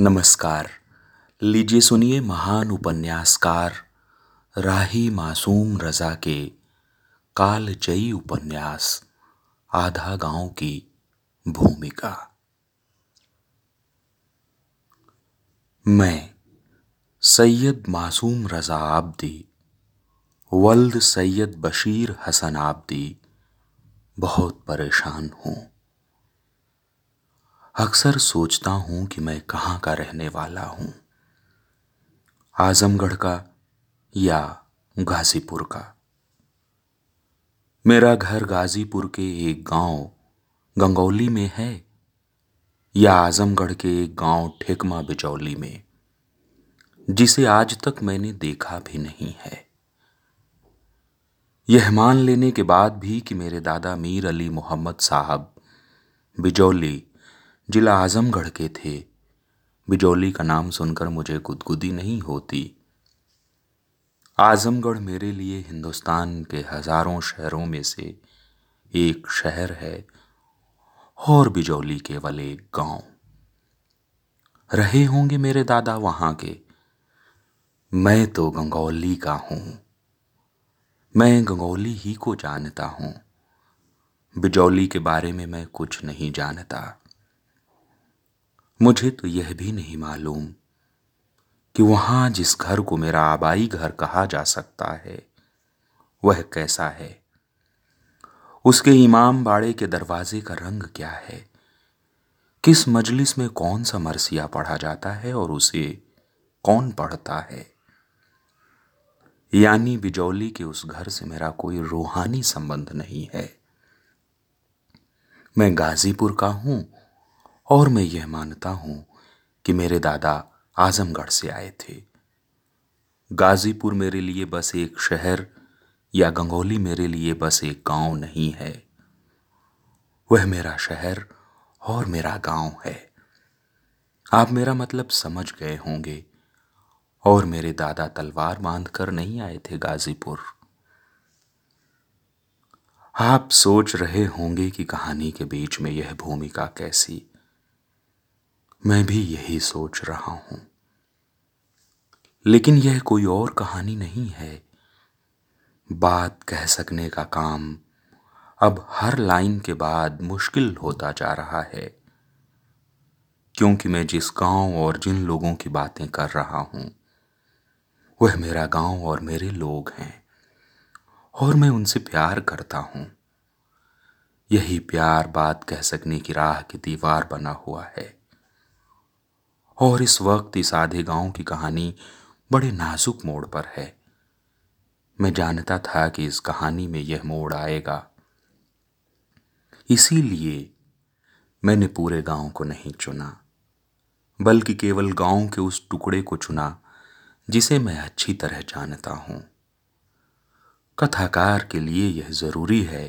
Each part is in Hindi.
नमस्कार। लीजिए सुनिए महान उपन्यासकार राही मासूम रजा के कालजयी उपन्यास, आधा गाँव की भूमिका। मैं, सैयद मासूम रजा आब्दी, वल्द सैयद बशीर हसन आब्दी, बहुत परेशान हूँ। अक्सर सोचता हूँ कि मैं कहाँ का रहने वाला हूँ। आजमगढ़ का या गाजीपुर का। मेरा घर गाजीपुर के एक गाँव गंगौली में है, या आजमगढ़ के एक गाँव ठेकमा बिजौली में, जिसे आज तक मैंने देखा भी नहीं है। यह मान लेने के बाद भी कि मेरे दादा मीर अली मोहम्मद साहब बिजौली जिला आजमगढ़ के थे। बिजौली का नाम सुनकर मुझे गुदगुदी नहीं होती। आजमगढ़ मेरे लिए हिंदुस्तान के हज़ारों शहरों में से एक शहर है और बिजौली केवल एक गाँव। रहे होंगे मेरे दादा वहाँ के। मैं तो गंगौली का हूँ। मैं गंगौली ही को जानता हूँ। बिजौली के बारे में मैं कुछ नहीं जानता। मुझे तो यह भी नहीं मालूम कि वहाँ जिस घर को मेरा आबाई घर कहा जा सकता है, वह कैसा है? उसके इमाम बाड़े के दरवाजे का रंग क्या है? किस मजलिस में कौन सा मरसिया पढ़ा जाता है और उसे कौन पढ़ता है? यानी बिजौली के उस घर से मेरा कोई रूहानी संबंध नहीं है। मैं गाजीपुर का हूँ और मैं यह मानता हूँ कि मेरे दादा आजमगढ़ से आए थे। गाजीपुर मेरे लिए बस एक शहर या गंगोली मेरे लिए बस एक गाँव नहीं है। वह मेरा शहर और मेरा गाँव है। आप मेरा मतलब समझ गए होंगे और मेरे दादा तलवार बांधकर नहीं आए थे गाजीपुर। आप सोच रहे होंगे कि कहानी के बीच में यह भूमिका कैसी? मैं भी यही सोच रहा हूँ। लेकिन यह कोई और कहानी नहीं है। बात कह सकने का काम अब हर लाइन के बाद मुश्किल होता जा रहा है। क्योंकि मैं जिस गाँव और जिन लोगों की बातें कर रहा हूँ, वह मेरा गाँव और मेरे लोग हैं, और मैं उनसे प्यार करता हूँ। यही प्यार बात कह सकने की राह की दीवार बना हुआ है। और इस वक्त इस आधे गाँव की कहानी बड़े नाजुक मोड़ पर है। मैं जानता था कि इस कहानी में यह मोड़ आएगा। इसीलिए मैंने पूरे गाँव को नहीं चुना, बल्कि केवल गाँव के उस टुकड़े को चुना, जिसे मैं अच्छी तरह जानता हूँ। कथाकार के लिए यह ज़रूरी है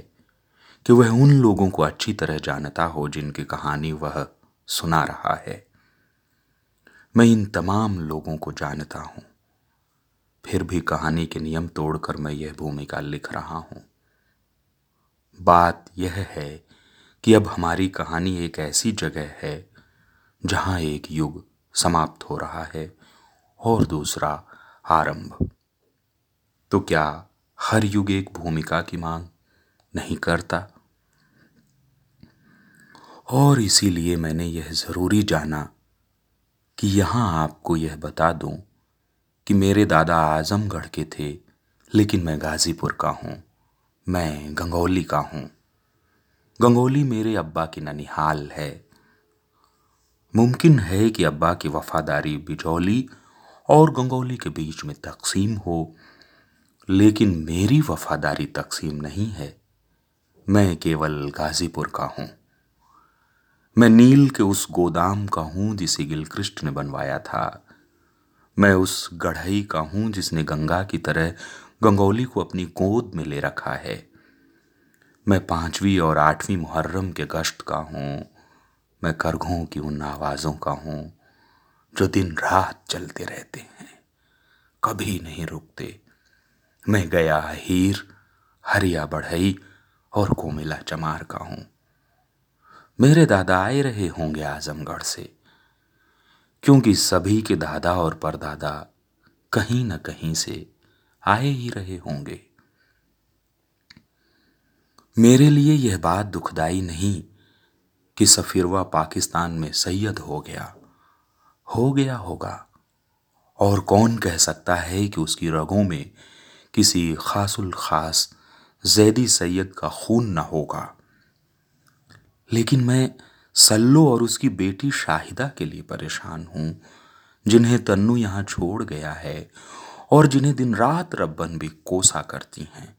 कि वह उन लोगों को अच्छी तरह जानता हो जिनकी कहानी वह सुना रहा है। मैं इन तमाम लोगों को जानता हूँ। फिर भी कहानी के नियम तोड़कर मैं यह भूमिका लिख रहा हूँ। बात यह है कि अब हमारी कहानी एक ऐसी जगह है, जहाँ एक युग समाप्त हो रहा है और दूसरा आरंभ। तो क्या हर युग एक भूमिका की मांग नहीं करता? और इसीलिए मैंने यह ज़रूरी जाना कि यहाँ आपको यह बता दूँ कि मेरे दादा आजमगढ़ के थे, लेकिन मैं गाजीपुर का हूँ। मैं गंगौली का हूँ। गंगौली मेरे अब्बा की ननिहाल है। मुमकिन है कि अब्बा की वफादारी बिजौली और गंगौली के बीच में तकसीम हो, लेकिन मेरी वफादारी तकसीम नहीं है। मैं केवल गाजीपुर का हूँ। मैं नील के उस गोदाम का हूँ जिसे गिलकृष्ट ने बनवाया था। मैं उस गढ़ई का हूँ जिसने गंगा की तरह गंगौली को अपनी गोद में ले रखा है। मैं पांचवी और आठवीं मुहर्रम के गश्त का हूँ। मैं करघों की उन आवाजों का हूँ जो दिन रात चलते रहते हैं, कभी नहीं रुकते। मैं गया हीर हरिया बढ़ई और कोमिला चमार का हूँ। मेरे दादा आए रहे होंगे आजमगढ़ से। क्योंकि सभी के दादा और परदादा कहीं न कहीं से आए ही रहे होंगे। मेरे लिए यह बात दुखदाई नहीं कि सफिरवा पाकिस्तान में सैयद हो गया। हो गया होगा। और कौन कह सकता है कि उसकी रगों में किसी खासुल खास जैदी सैयद का खून न होगा। लेकिन मैं सल्लो और उसकी बेटी शाहिदा के लिए परेशान हूँ, जिन्हें तन्नू यहाँ छोड़ गया है और जिन्हें दिन रात रब्बन भी कोसा करती हैं।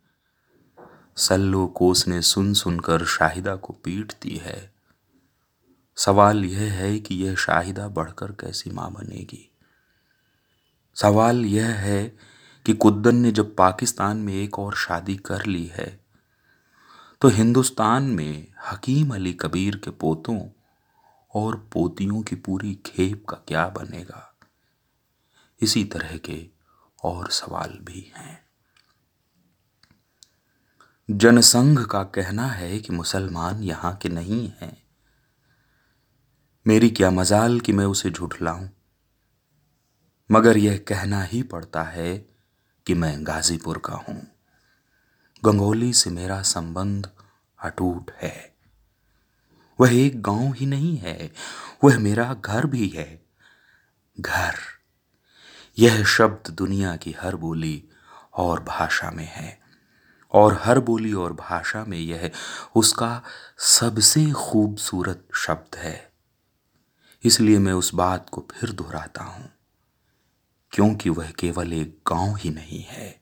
सल्लो कोस ने सुन सुनकर शाहिदा को पीटती है। सवाल यह है कि यह शाहिदा बढ़कर कैसी माँ बनेगी? सवाल यह है कि कुद्दन ने जब पाकिस्तान में एक और शादी कर ली है तो हिंदुस्तान में हकीम अली कबीर के पोतों और पोतियों की पूरी खेप का क्या बनेगा? इसी तरह के और सवाल भी हैं। जनसंघ का कहना है कि मुसलमान यहाँ के नहीं हैं। मेरी क्या मजाल कि मैं उसे झुठलाऊं मगर यह कहना ही पड़ता है कि मैं गाजीपुर का हूँ। गंगोली से मेरा संबंध अटूट है। वह एक गाँव ही नहीं है, वह मेरा घर भी है। घर, यह शब्द दुनिया की हर बोली और भाषा में है। और हर बोली और भाषा में यह उसका सबसे खूबसूरत शब्द है। इसलिए मैं उस बात को फिर दोहराता हूँ। क्योंकि वह केवल एक गाँव ही नहीं है,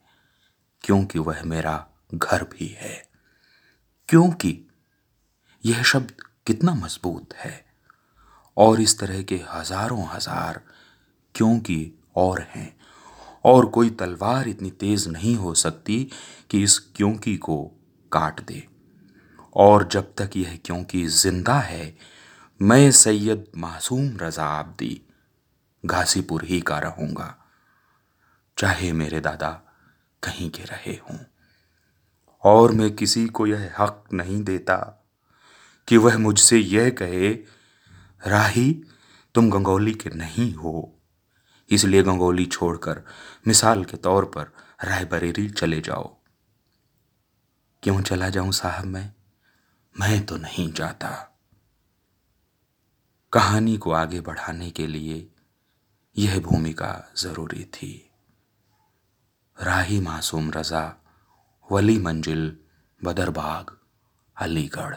क्योंकि वह मेरा घर भी है। क्योंकि यह शब्द कितना मज़बूत है। और इस तरह के हज़ारों हज़ार क्योंकि और हैं। और कोई तलवार इतनी तेज नहीं हो सकती कि इस क्योंकि को काट दे। और जब तक यह क्योंकि ज़िंदा है, मैं सैयद मासूम रजा आब्दी घासीपुर ही का रहूँगा। चाहे मेरे दादा कहीं के रहे हों। और मैं किसी को यह हक नहीं देता कि वह मुझसे यह कहे, राही, तुम गंगौली के नहीं हो। इसलिए गंगोली छोड़कर मिसाल के तौर पर रायबरेली चले जाओ। क्यों चला जाऊँ साहब मैं? मैं तो नहीं जाता। कहानी को आगे बढ़ाने के लिए यह भूमिका ज़रूरी थी। राही मासूम रजा वली मंजिल बदरबाग अलीगढ़।